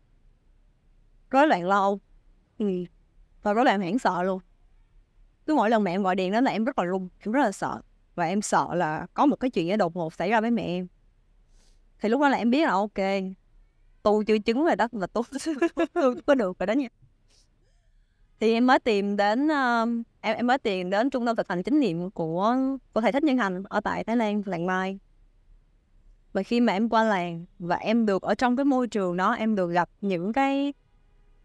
rối loạn lo âu. Ừ. và rối loạn hoảng sợ luôn. Cứ mỗi lần mẹ em gọi điện đó là em rất là run em rất là sợ. Và em sợ là có một cái chuyện gì đột ngột xảy ra với mẹ em thì lúc đó là em biết là ok tu chưa chứng rồi đó là tôi có được rồi đó nha. Thì em mới tìm đến um, em em mới tìm đến trung tâm thực hành chánh niệm của của thầy thích nhân hành ở tại thái lan làng mai. Và khi mà em qua làng và em được ở trong cái môi trường đó em được gặp những cái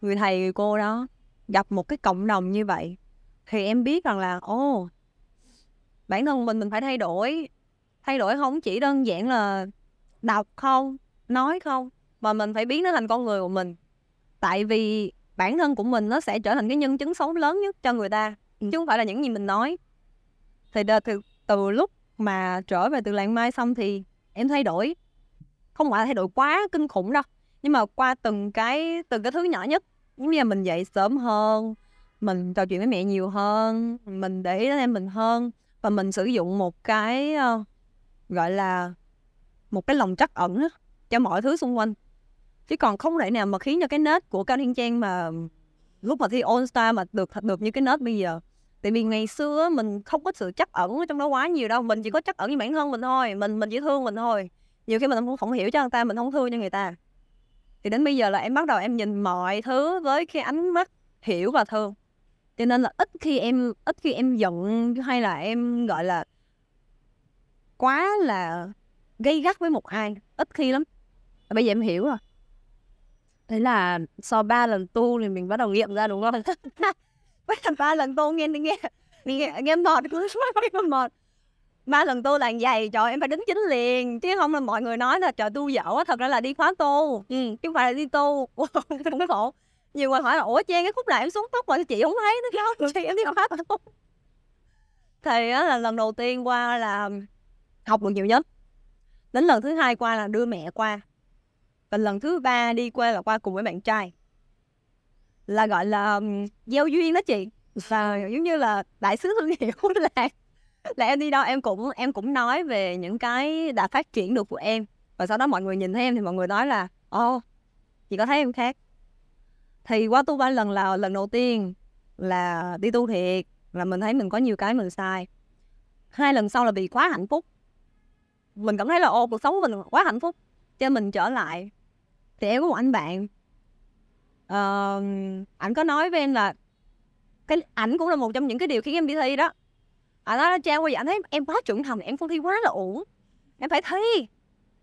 người thầy người cô đó gặp một cái cộng đồng như vậy thì em biết rằng là ô bản thân mình mình phải thay đổi thay đổi không chỉ đơn giản là đọc không nói không mà mình phải biến nó thành con người của mình. Tại vì bản thân của mình nó sẽ trở thành cái nhân chứng sống lớn nhất cho người ta chứ không phải là những gì mình nói. Thì từ, từ lúc mà trở về từ làng mai xong thì em thay đổi. Không phải là thay đổi quá kinh khủng đâu nhưng mà qua từng cái từng cái thứ nhỏ nhất giống như là mình dậy sớm hơn mình trò chuyện với mẹ nhiều hơn mình để ý đến em mình hơn và mình sử dụng một cái uh, gọi là một cái lòng trắc ẩn cho mọi thứ xung quanh. Chứ còn không thể nào mà khiến cho cái nết của cao thiên trang mà lúc mà thi all star mà được được như cái nết bây giờ. Tại vì ngày xưa mình không có sự chắc ẩn trong đó quá nhiều đâu mình chỉ có chắc ẩn với bản thân mình thôi mình mình chỉ thương mình thôi. Nhiều khi mình không, không hiểu cho người ta mình không thương cho người ta. Thì đến bây giờ là em bắt đầu em nhìn mọi thứ với cái ánh mắt hiểu và thương. Cho nên là ít khi em ít khi em giận hay là em gọi là quá là gây gắt với một ai, ít khi lắm. À, bây giờ em hiểu rồi. Thế là sau ba lần tu thì mình bắt đầu nghiệm ra, đúng không? Với đầu ba lần tu, nghe nghe nghe nghe mệt cứ mệt. Ba lần tu là dày trời, em phải đứng chính liền, chứ không là mọi người nói là, trời, tu dở thật ra là đi khóa tu. Ừ. chứ không phải là đi tu. Cũng khổ. Nhiều người hỏi là, ủa, trang, cái khúc này em xuống tóc rồi? Chị không thấy, nó đâu chị em đi khóa tu. Thì á là lần đầu tiên qua là học được nhiều nhất đến lần thứ hai qua là đưa mẹ qua. Và lần thứ ba đi qua là qua cùng với bạn trai. Là gọi là um, gieo duyên đó chị. Và giống như là đại sứ thương hiệu là là em đi đâu em cũng em cũng nói về những cái đã phát triển được của em. Và sau đó mọi người nhìn thấy em thì mọi người nói là ô oh, chị có thấy em khác? Thì qua tu ba lần là lần đầu tiên là đi tu thiệt. Là mình thấy mình có nhiều cái mình sai. Hai lần sau là vì quá hạnh phúc mình cảm thấy là ô cuộc sống của mình quá hạnh phúc cho mình trở lại thì em có một anh bạn. Uh, ảnh có nói với em là cái ảnh cũng là một trong những cái điều khiến em đi thi đó. Ảnh nói trang qua ảnh thấy em quá trưởng thành em không thi quá là ổn. Em phải thi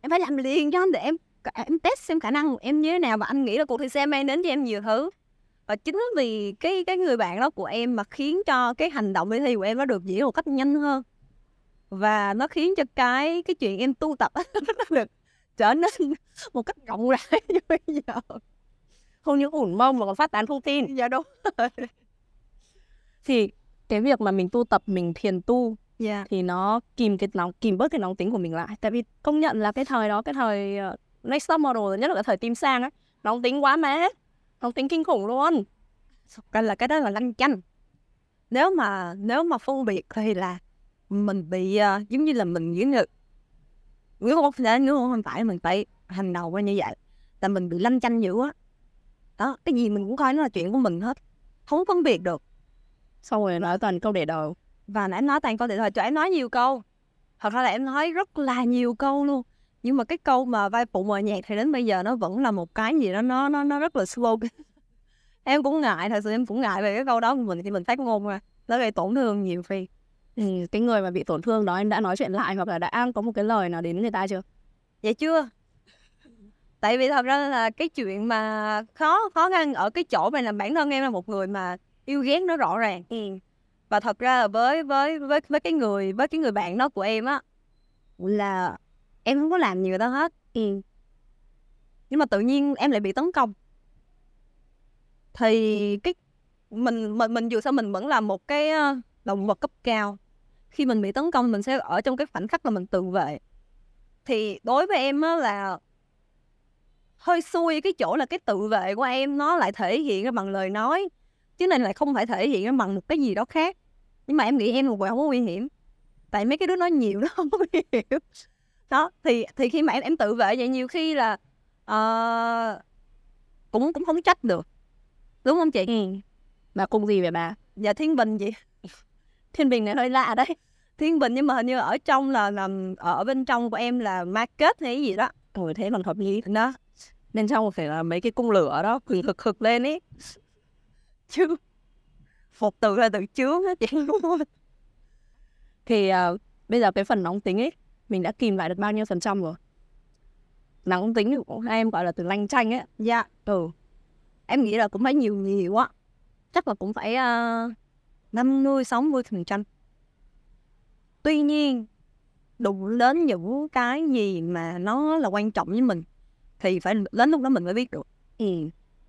em phải làm liền cho anh để em em test xem khả năng của em như thế nào và anh nghĩ là cuộc thi sẽ mang đến cho em nhiều thứ. Và chính vì cái cái người bạn đó của em mà khiến cho cái hành động đi thi của em nó được diễn một cách nhanh hơn và nó khiến cho cái cái chuyện em tu tập nó được trở nên một cách rộng rãi như bây giờ. Không những ủn mông mà còn phát tán thông tin. Dạ đúng thì cái việc mà mình tu tập mình thiền tu yeah. Dạ. thì nó kìm cái nóng kìm bớt cái nóng tính của mình lại. Tại vì công nhận là cái thời đó cái thời uh, next top model nhất là cái thời tim sang ấy nóng tính quá má nóng tính kinh khủng luôn. Cái là cái đó là lanh chanh. Nếu mà nếu mà phân biệt thì là mình bị uh, giống như là mình giống như nếu không phải nếu không phải mình phải hành đầu qua như vậy là mình bị lanh chanh dữ á. Đó cái gì mình cũng coi nó là chuyện của mình hết không phân biệt được. Xong rồi nói toàn câu để đầu. Và nãy nói toàn câu để đầu cho em nói nhiều câu. Thật ra là em nói rất là nhiều câu luôn nhưng mà cái câu mà vai phụ mờ nhạc thì đến bây giờ nó vẫn là một cái gì đó nó nó nó rất là slogan em cũng ngại thật sự em cũng ngại về cái câu đó của mình thì mình phát ngôn ra nó gây tổn thương nhiều khi ừ, cái người mà bị tổn thương đó em đã nói chuyện lại hoặc là đã có một cái lời nào đến người ta chưa? Dạ chưa. Tại vì thật ra là cái chuyện mà khó khó khăn ở cái chỗ này là bản thân em là một người mà yêu ghét nó rõ ràng. Ừ. và thật ra là với với với với cái người với cái người bạn đó của em á là em không có làm gì người ta hết. Ừ. nhưng mà tự nhiên em lại bị tấn công. Thì cái mình mình mình dù sao mình vẫn là một cái động vật cấp cao khi mình bị tấn công mình sẽ ở trong cái khoảnh khắc là mình tự vệ. Thì đối với em á là hơi xui cái chỗ là cái tự vệ của em nó lại thể hiện ra bằng lời nói chứ này lại không phải thể hiện ra bằng một cái gì đó khác. Nhưng mà em nghĩ em là người không có nguy hiểm tại mấy cái đứa nói nhiều nó không có nguy hiểm. Đó thì thì khi mà em em tự vệ vậy nhiều khi là uh, cũng cũng không trách được. Đúng không chị? Ừ. bà cung gì vậy bà? Dạ thiên bình chị thiên bình này hơi lạ đấy. Thiên bình nhưng mà hình như ở trong là làm ở bên trong của em là market hay gì đó. Rồi thế còn hợp lý. Đó nên trong phải là mấy cái cung lửa đó quyền thực thực lên ấy. Chứ phục từ là từ trước hết chị thì uh, bây giờ cái phần nóng tính ấy mình đã kìm lại được bao nhiêu phần trăm rồi? Nóng tính thì em gọi là từ lanh chanh ấy. Dạ. Yeah. ừ. Em nghĩ là cũng phải nhiều nhiều quá chắc là cũng phải uh, 50 60%. Tuy nhiên, đụng đến những cái gì mà nó là quan trọng với mình thì phải đến lúc đó mình mới biết được. Ừ.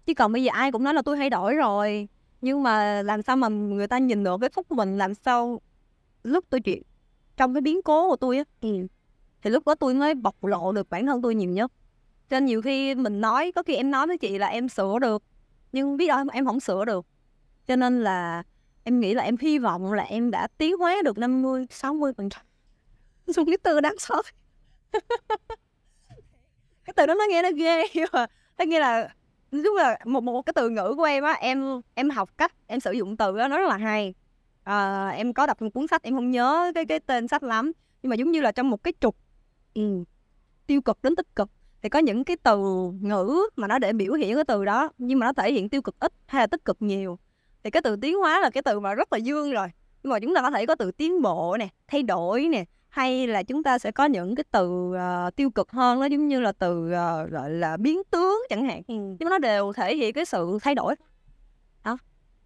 Chứ còn bây giờ ai cũng nói là tôi thay đổi rồi, nhưng mà làm sao mà người ta nhìn được cái phúc của mình làm sao lúc tôi chuyện trong cái biến cố của tôi á ừ. thì lúc đó tôi mới bộc lộ được bản thân tôi nhiều nhất cho nên nhiều khi mình nói có khi em nói với chị là em sửa được nhưng biết đâu em không sửa được cho nên là em nghĩ là em hy vọng là em đã tiến hóa được 50 60 phần trăm. Dùng cái từ đáng sợ. Cái từ đó nó nghe nó ghê nhưng mà nó nghe là đúng là một một cái từ ngữ của em á em em học cách em sử dụng từ đó nó rất là hay. À, em có đọc một cuốn sách em không nhớ cái cái tên sách lắm nhưng mà giống như là trong một cái trục ừ. tiêu cực đến tích cực thì có những cái từ ngữ mà nó để biểu hiện cái từ đó nhưng mà nó thể hiện tiêu cực ít hay là tích cực nhiều thì cái từ tiến hóa là cái từ mà rất là dương rồi. Nhưng mà chúng ta có thể có từ tiến bộ nè thay đổi nè hay là chúng ta sẽ có những cái từ uh, tiêu cực hơn nó giống như là từ uh, gọi là biến tướng chẳng hạn. Ừ. nhưng mà nó đều thể hiện cái sự thay đổi. Đó.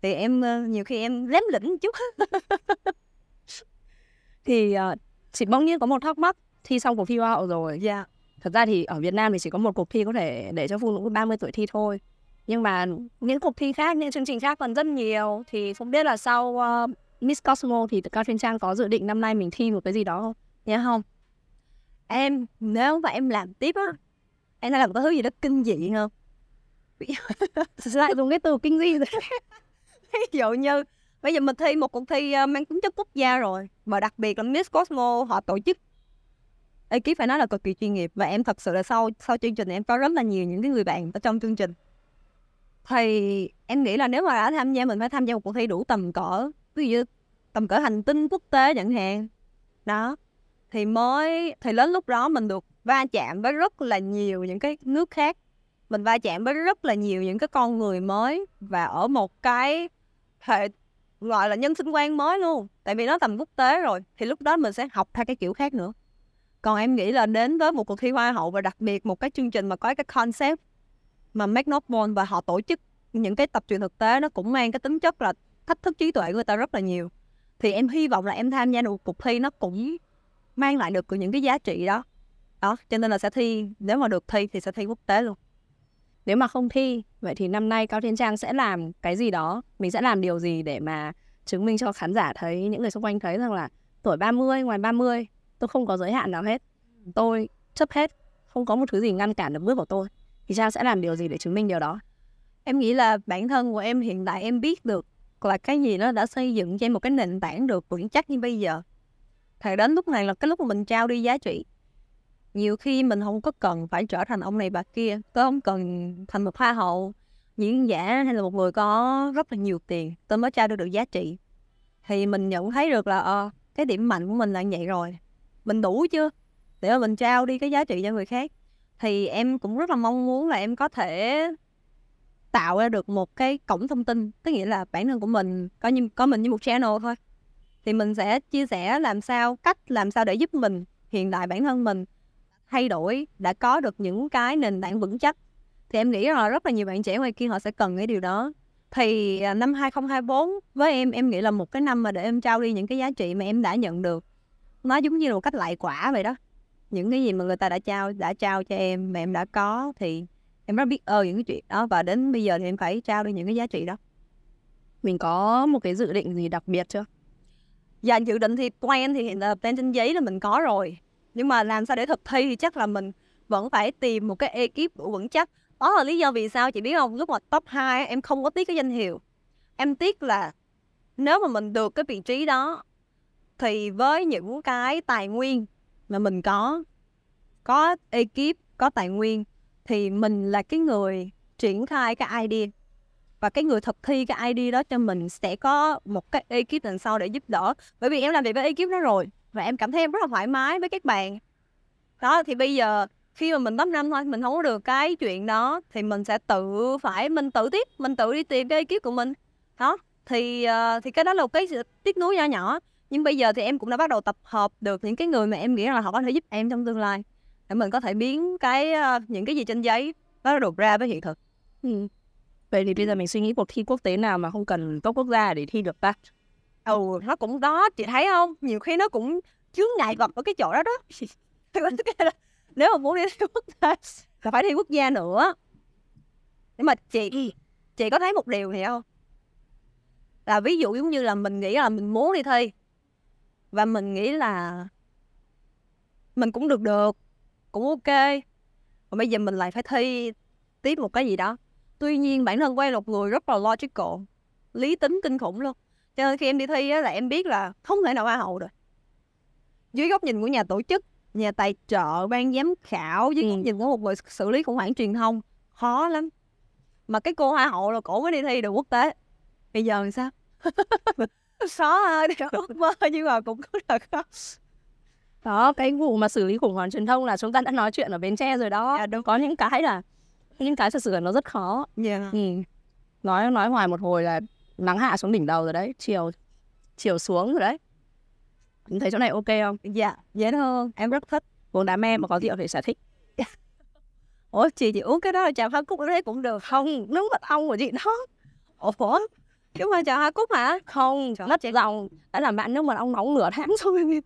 Thì em uh, nhiều khi em lém lĩnh chút. Thì uh, chị bỗng nhiên có một thắc mắc thi xong cuộc thi hoa hậu rồi. Dạ. Yeah. thật ra thì ở Việt Nam thì chỉ có một cuộc thi có thể để cho phụ nữ 30 tuổi thi thôi nhưng mà những cuộc thi khác những chương trình khác còn rất nhiều thì không biết là sau uh, Miss Cosmo thì Cao Thiên Trang có dự định năm nay mình thi một cái gì đó không? Dạ không. Em nếu mà em làm tiếp á, em đã làm cái thứ gì đó kinh dị không? lại dùng cái từ kinh dị. Ví dụ như bây giờ mình thi một cuộc thi ờ, mang tính chất quốc gia rồi và đặc biệt là Miss Cosmo họ tổ chức ekip phải nói là cực kỳ chuyên nghiệp và em thật sự là sau sau chương trình em có rất là nhiều những cái người bạn ở trong chương trình thì em nghĩ là nếu mà đã tham gia, mình phải tham gia một cuộc thi đủ tầm cỡ, ví dụ như tầm cỡ hành tinh quốc tế chẳng hạn. Đó. Thì mới, thì đến lúc đó mình được va chạm với rất là nhiều những cái nước khác. Mình va chạm với rất là nhiều những cái con người mới và ở một cái hệ, gọi là, nhân sinh quan mới luôn. Tại vì nó tầm quốc tế rồi, thì lúc đó mình sẽ học theo cái kiểu khác nữa. Còn em nghĩ là đến với một cuộc thi hoa hậu và đặc biệt một cái chương trình mà có cái concept mà Make Not và họ tổ chức những cái tập truyền thực tế nó cũng mang cái tính chất là thách thức trí tuệ của người ta rất là nhiều. Thì em hy vọng là em tham gia được cuộc thi nó cũng mang lại được những cái giá trị đó. Đó, cho nên là sẽ thi, nếu mà được thi thì sẽ thi quốc tế luôn. Nếu mà không thi, vậy thì năm nay cao thiên trang sẽ làm cái gì đó? Mình sẽ làm điều gì để mà chứng minh cho khán giả thấy, những người xung quanh thấy rằng là tuổi 30 ngoài 30 tôi không có giới hạn nào hết. Tôi chấp hết, không có một thứ gì ngăn cản được bước của tôi thì trang sẽ làm điều gì để chứng minh điều đó? Em nghĩ là bản thân của em hiện tại em biết được là cái gì nó đã xây dựng cho em một cái nền tảng được vững chắc như bây giờ. Thì đến lúc này là cái lúc mà mình trao đi giá trị. Nhiều khi mình không có cần phải trở thành ông này bà kia tôi không cần thành một hoa hậu diễn giả hay là một người có rất là nhiều tiền tôi mới trao được được giá trị. Thì mình nhận thấy được là à, cái điểm mạnh của mình là như vậy rồi. Mình đủ chưa để mà mình trao đi cái giá trị cho người khác? Thì em cũng rất là mong muốn là em có thể tạo ra được một cái cổng thông tin, tức nghĩa là bản thân của mình có như, có mình như một channel thôi. Thì mình sẽ chia sẻ làm sao, cách làm sao để giúp mình, hiện đại bản thân mình thay đổi đã có được những cái nền tảng vững chắc. Thì em nghĩ là rất là nhiều bạn trẻ ngoài kia họ sẽ cần cái điều đó. Thì à, năm 2024 với em em nghĩ là một cái năm mà để em trao đi những cái giá trị mà em đã nhận được, nó giống như là một cách lại quả vậy đó những cái gì mà người ta đã trao đã trao cho em mà em đã có thì em rất biết ơn những cái chuyện đó. Và đến bây giờ thì em phải trao đi những cái giá trị đó. Mình có một cái dự định gì đặc biệt chưa? Dạ dự định thì plan thì hiện là plan trên giấy là mình có rồi. Nhưng mà làm sao để thực thi thì chắc là mình vẫn phải tìm một cái ekip đủ vững chắc. Đó là lý do vì sao chị biết không? Lúc mà top 2 em không có tiếc cái danh hiệu. Em tiếc là nếu mà mình được cái vị trí đó thì với những cái tài nguyên mà mình có có ekip có tài nguyên thì mình là cái người triển khai cái idea. Và cái người thực thi cái idea đó cho mình sẽ có một cái ekip đằng sau để giúp đỡ. Bởi vì em làm việc với ekip đó rồi và em cảm thấy em rất là thoải mái với các bạn. Đó thì bây giờ khi mà mình top năm thôi mình không có được cái chuyện đó thì mình sẽ tự phải mình tự tiếp mình tự đi tìm cái ekip của mình. Đó thì uh, thì cái đó là một cái tiếc nuối nhỏ nhỏ nhưng bây giờ thì em cũng đã bắt đầu tập hợp được những cái người mà em nghĩ là họ có thể giúp em trong tương lai để mình có thể biến cái uh, những cái gì trên giấy nó được ra với hiện thực. Ừ. vậy thì bây giờ mình suy nghĩ cuộc thi quốc tế nào mà không cần tốt quốc gia để thi được ta? Ừ nó cũng đó chị thấy không? Nhiều khi nó cũng chướng ngại vật ở cái chỗ đó đó. Nếu mà muốn đi thi quốc tế là phải thi quốc gia nữa. Nhưng mà chị chị có thấy một điều gì không? Là ví dụ giống như là mình nghĩ là mình muốn đi thi và mình nghĩ là mình cũng được được cũng ok. Và bây giờ mình lại phải thi tiếp một cái gì đó. Tuy nhiên bản thân là một người rất là logical lý tính kinh khủng luôn. Cho nên khi em đi thi á, là em biết là không thể nào hoa hậu được. Dưới góc nhìn của nhà tổ chức nhà tài trợ ban giám khảo dưới góc Ừ. nhìn của một người xử lý khủng hoảng truyền thông khó lắm. Mà cái cô hoa hậu là cổ mới đi thi được quốc tế. Bây giờ làm sao khó ha thì ước mơ nhưng mà cũng rất là khó đó cái vụ mà xử lý khủng hoảng truyền thông là chúng ta đã nói chuyện ở bến tre rồi đó. Dạ, đúng. có những cái là những cái thật sự là nó rất khó. Dạ. Ừ. nói nói hoài một hồi là nắng hạ xuống đỉnh đầu rồi đấy chiều chiều xuống rồi đấy. Em thấy chỗ này ok không? Dạ dễ thương. Em rất thích. Uống đá me mà có rượu thì sẽ thích. Ủa chị chị uống cái đó là trà hoa cúc thấy cũng được. Không nước mật ong của chị đó. Ủa chứ mà trà hoa cúc hả? Không Trời mất dòng đã làm bạn nước mật ong nóng nửa tháng rồi